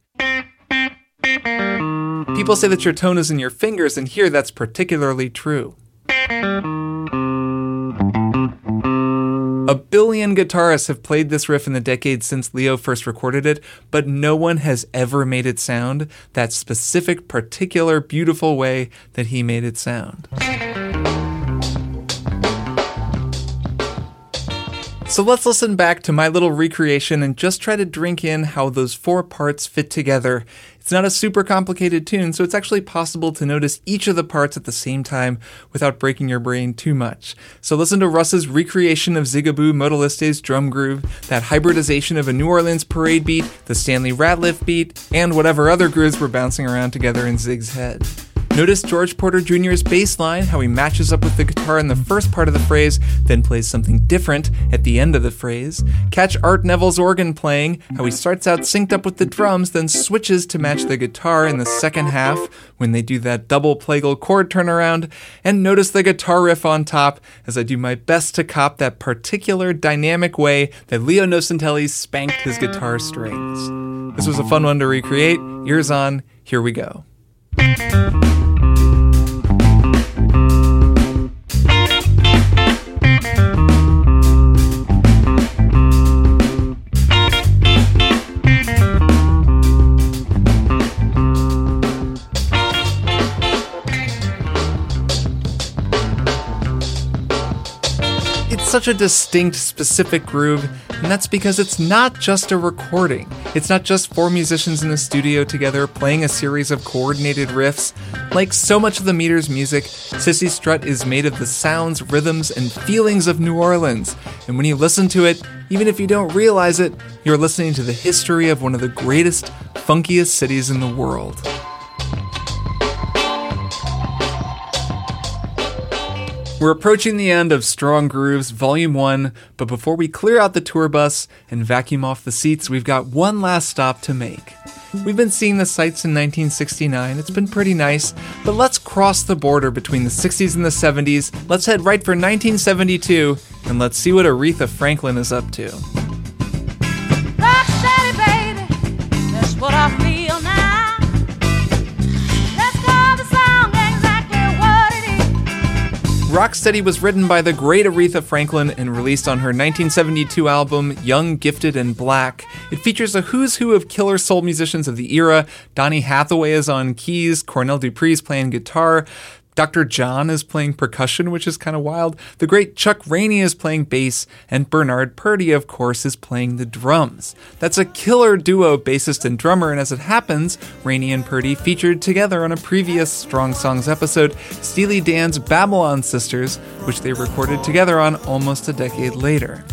People say that your tone is in your fingers, and here that's particularly true. A billion guitarists have played this riff in the decades since Leo first recorded it, but no one has ever made it sound that specific, particular, beautiful way that he made it sound. So let's listen back to my little recreation and just try to drink in how those four parts fit together. It's not a super complicated tune, so it's actually possible to notice each of the parts at the same time without breaking your brain too much. So listen to Russ's recreation of Zigaboo Modeliste's drum groove, that hybridization of a New Orleans parade beat, the Stanley Ratliff beat, and whatever other grooves were bouncing around together in Zig's head. Notice George Porter Jr.'s bass line, how he matches up with the guitar in the first part of the phrase, then plays something different at the end of the phrase. Catch Art Neville's organ playing, how he starts out synced up with the drums, then switches to match the guitar in the second half when they do that double plagal chord turnaround. And notice the guitar riff on top as I do my best to cop that particular dynamic way that Leo Nocentelli spanked his guitar strings. This was a fun one to recreate. Ears on, here we go. Such a distinct, specific groove, and that's because it's not just a recording. It's not just four musicians in the studio together playing a series of coordinated riffs. Like so much of the Meters music, Cissy Strut is made of the sounds, rhythms, and feelings of New Orleans. And when you listen to it, even if you don't realize it, you're listening to the history of one of the greatest, funkiest cities in the world. We're approaching the end of Strong Grooves Volume 1, but before we clear out the tour bus and vacuum off the seats, we've got one last stop to make. We've been seeing the sights in 1969, it's been pretty nice, but let's cross the border between the 60s and the 70s. Let's head right for 1972, and let's see what Aretha Franklin is up to. Rocksteady was written by the great Aretha Franklin and released on her 1972 album Young, Gifted, and Black. It features a who's who of killer soul musicians of the era. Donny Hathaway is on keys, Cornell Dupree's playing guitar. Dr. John is playing percussion, which is kind of wild. The great Chuck Rainey is playing bass, and Bernard Purdie, of course, is playing the drums. That's a killer duo, bassist and drummer, and as it happens, Rainey and Purdie featured together on a previous Strong Songs episode, Steely Dan's Babylon Sisters, which they recorded together on almost a decade later.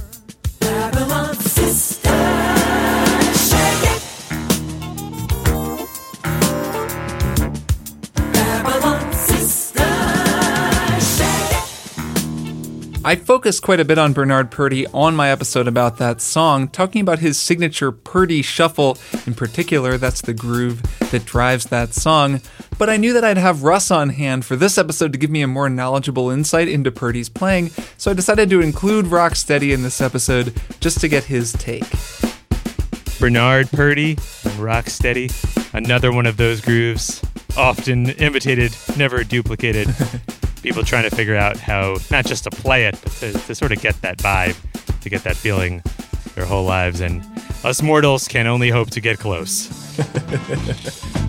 I focused quite a bit on Bernard Purdie on my episode about that song, talking about his signature Purdie shuffle. In particular, that's the groove that drives that song. But I knew that I'd have Russ on hand for this episode to give me a more knowledgeable insight into Purdie's playing, so I decided to include Rocksteady in this episode just to get his take. Bernard Purdie and Rocksteady, another one of those grooves, often imitated, never duplicated. People trying to figure out how not just to play it, but to, to sort of get that vibe, to get that feeling their whole lives. And us mortals can only hope to get close.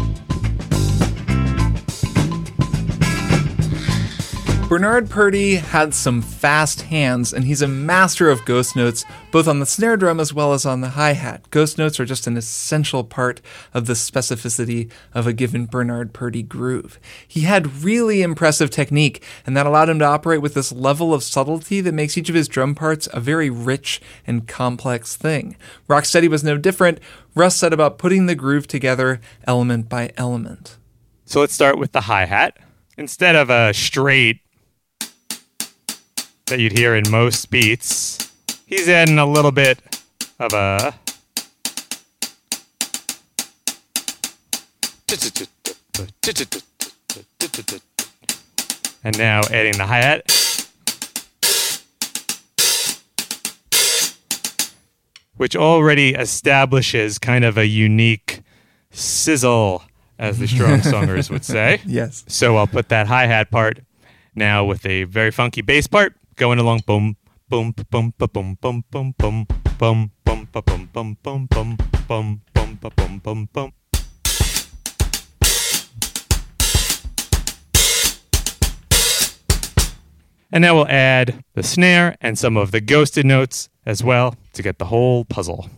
Bernard Purdie had some fast hands, and he's a master of ghost notes, both on the snare drum as well as on the hi hat. Ghost notes are just an essential part of the specificity of a given Bernard Purdie groove. He had really impressive technique, and that allowed him to operate with this level of subtlety that makes each of his drum parts a very rich and complex thing. Rocksteady was no different. Russ said about putting the groove together element by element. So let's start with the hi hat. Instead of a straight that you'd hear in most beats, he's adding a little bit of a. And now adding the hi hat. Which already establishes kind of a unique sizzle, as the strong songers would say. Yes. So I'll put that hi hat part now with a very funky bass part going along boom boom boom boom boom boom boom boom boom boom boom boom boom boom boom boom boom boom. And now we'll add the snare and some of the ghosted notes as well to get the whole puzzle.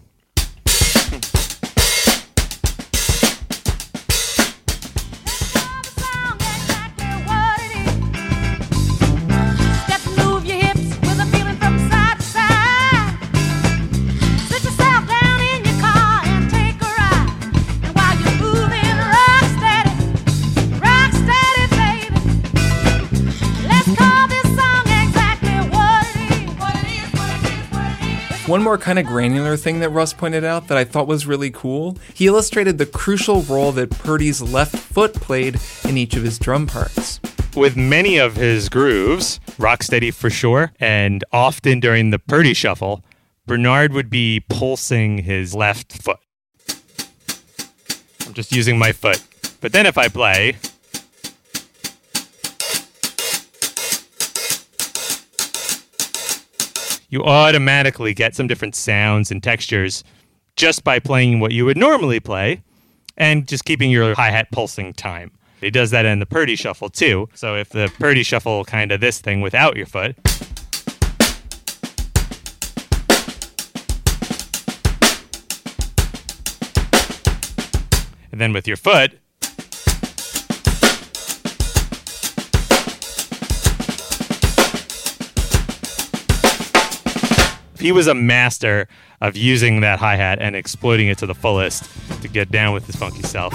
One more kind of granular thing that Russ pointed out that I thought was really cool. He illustrated the crucial role that Purdie's left foot played in each of his drum parts. with many of his grooves, rocksteady for sure, and often during the Purdie shuffle, Bernard would be pulsing his left foot. I'm just using my foot. But then if I play, you automatically get some different sounds and textures just by playing what you would normally play and just keeping your hi hat pulsing time. It does that in the Purdie shuffle too. So if the Purdie shuffle kind of this thing without your foot. And then with your foot. He was a master of using that hi hat and exploiting it to the fullest to get down with his funky self.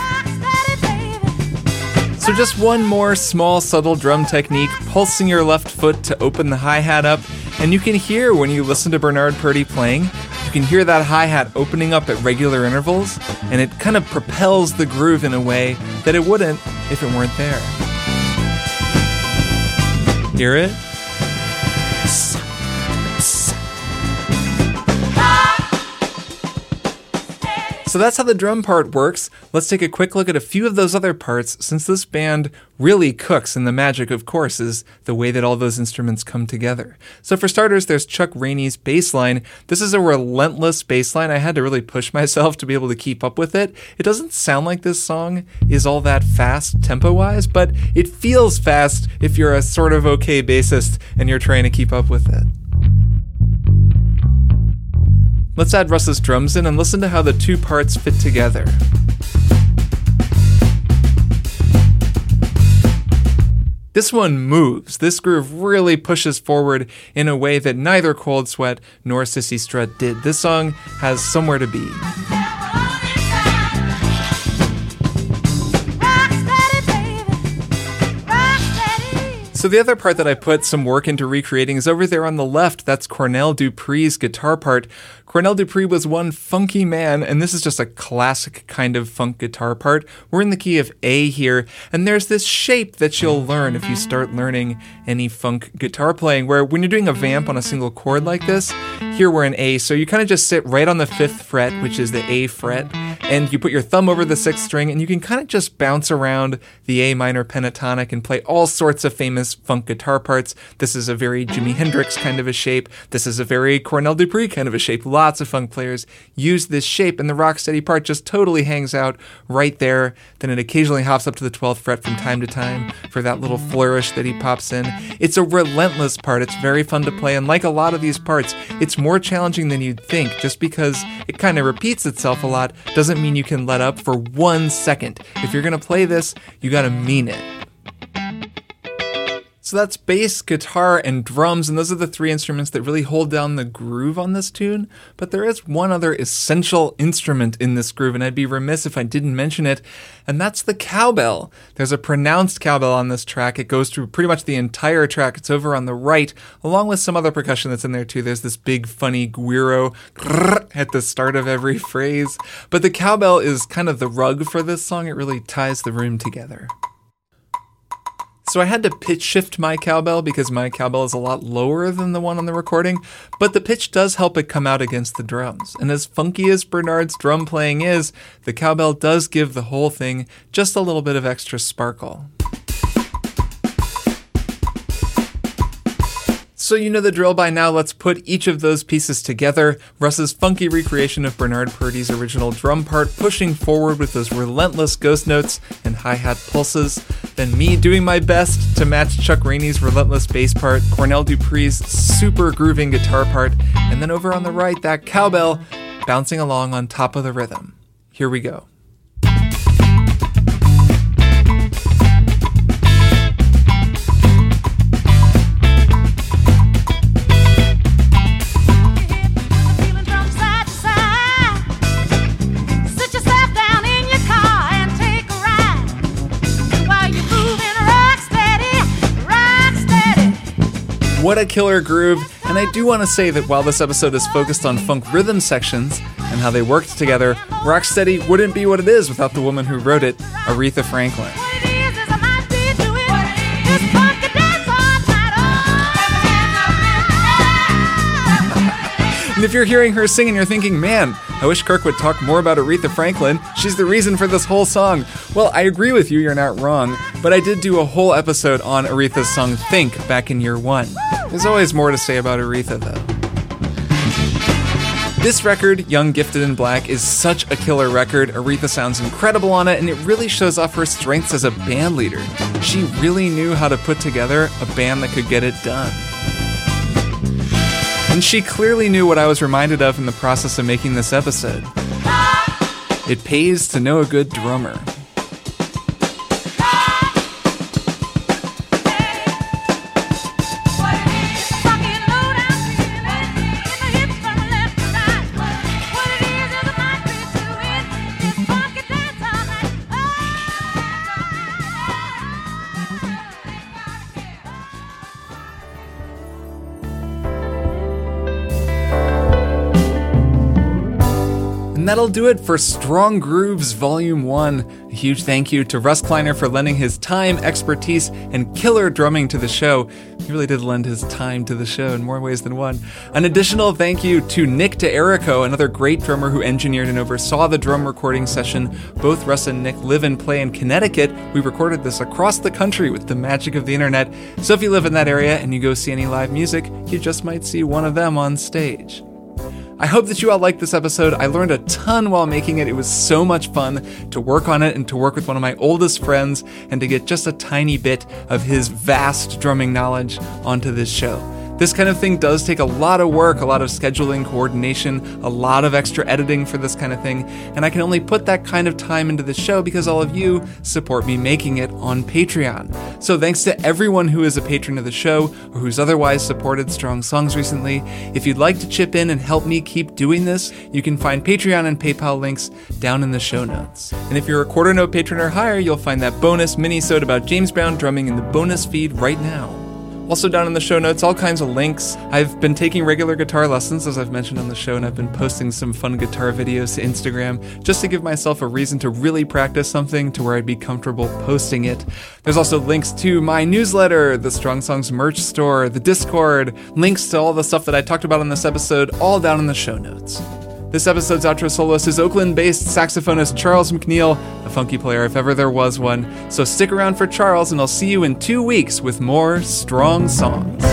So, just one more small, subtle drum technique, pulsing your left foot to open the hi hat up. And you can hear when you listen to Bernard Purdie playing, you can hear that hi hat opening up at regular intervals, and it kind of propels the groove in a way that it wouldn't if it weren't there. Hear it? So that's how the drum part works. Let's take a quick look at a few of those other parts, since this band really cooks, and the magic, of course, is the way that all those instruments come together. So for starters, there's Chuck Rainey's bass line. This is a relentless bass line. I had to really push myself to be able to keep up with it. It doesn't sound like this song is all that fast tempo-wise, but it feels fast if you're a sort of okay bassist and you're trying to keep up with it. Let's add Russ's drums in and listen to how the two parts fit together. This one moves. This groove really pushes forward in a way that neither Cold Sweat nor Cissy Strut did. This song has somewhere to be. So the other part that I put some work into recreating is over there on the left. That's Cornell Dupree's guitar part. Cornell Dupree was one funky man, and this is just a classic kind of funk guitar part. We're in the key of A here, and there's this shape that you'll learn if you start learning any funk guitar playing, where when you're doing a vamp on a single chord like this, here we're in A, so you kind of just sit right on the fifth fret, which is the A fret, and you put your thumb over the sixth string, and you can kind of just bounce around the A minor pentatonic and play all sorts of famous funk guitar parts. This is a very Jimi Hendrix kind of a shape. This is a very Cornell Dupree kind of a shape. Lots of funk players use this shape, and the rocksteady part just totally hangs out right there. Then it occasionally hops up to the 12th fret from time to time for that little flourish that he pops in. It's a relentless part. It's very fun to play, and like a lot of these parts, it's more challenging than you'd think. Just because it kind of repeats itself a lot doesn't mean you can let up for one second. If you're gonna play this, you gotta mean it. So that's bass, guitar, and drums, and those are the three instruments that really hold down the groove on this tune. But there is one other essential instrument in this groove, and I'd be remiss if I didn't mention it, and that's the cowbell. There's a pronounced cowbell on this track. It goes through pretty much the entire track. It's over on the right, along with some other percussion that's in there too. There's this big, funny guiro at the start of every phrase. But the cowbell is kind of the rug for this song. It really ties the room together. So I had to pitch shift my cowbell because my cowbell is a lot lower than the one on the recording, but the pitch does help it come out against the drums. And as funky as Bernard's drum playing is, the cowbell does give the whole thing just a little bit of extra sparkle. So you know the drill by now, let's put each of those pieces together. Russ's funky recreation of Bernard Purdie's original drum part pushing forward with those relentless ghost notes and hi-hat pulses. Then me doing my best to match Chuck Rainey's relentless bass part, Cornell Dupree's super grooving guitar part, and then over on the right, that cowbell bouncing along on top of the rhythm. Here we go. What a killer groove! And I do want to say that while this episode is focused on funk rhythm sections and how they worked together, Rocksteady wouldn't be what it is without the woman who wrote it, Aretha Franklin. What it is is I might be doing this funky dance all night And if you're hearing her sing and you're thinking, man, I wish Kirk would talk more about Aretha Franklin, she's the reason for this whole song. Well, I agree with you, you're not wrong, but I did do a whole episode on Aretha's song Think back in year one. There's always more to say about Aretha, though. This record, Young, Gifted, and Black, is such a killer record. Aretha sounds incredible on it, and it really shows off her strengths as a band leader. She really knew how to put together a band that could get it done. And she clearly knew what I was reminded of in the process of making this episode. It pays to know a good drummer. That'll do it for Strong Grooves Volume 1. A huge thank you to Russ Kleiner for lending his time, expertise, and killer drumming to the show. He really did lend his time to the show in more ways than one. An additional thank you to Nick DeErico, another great drummer who engineered and oversaw the drum recording session. Both Russ and Nick live and play in Connecticut. We recorded this across the country with the magic of the internet. So if you live in that area and you go see any live music, you just might see one of them on stage. I hope that you all liked this episode. I learned a ton while making it. It was so much fun to work on it and to work with one of my oldest friends and to get just a tiny bit of his vast drumming knowledge onto this show. This kind of thing does take a lot of work, a lot of scheduling, coordination, a lot of extra editing for this kind of thing, and I can only put that kind of time into the show because all of you support me making it on Patreon. So thanks to everyone who is a patron of the show or who's otherwise supported Strong Songs recently. If you'd like to chip in and help me keep doing this, you can find Patreon and PayPal links down in the show notes. And if you're a quarter note patron or higher, you'll find that bonus mini-sode about James Brown drumming in the bonus feed right now. Also, down in the show notes, all kinds of links. I've been taking regular guitar lessons, as I've mentioned on the show, and I've been posting some fun guitar videos to Instagram just to give myself a reason to really practice something to where I'd be comfortable posting it. There's also links to my newsletter, the Strong Songs merch store, the Discord, links to all the stuff that I talked about in this episode, all down in the show notes. This episode's outro soloist is Oakland based saxophonist Charles McNeil, a funky player if ever there was one. So stick around for Charles, and I'll see you in two weeks with more strong songs.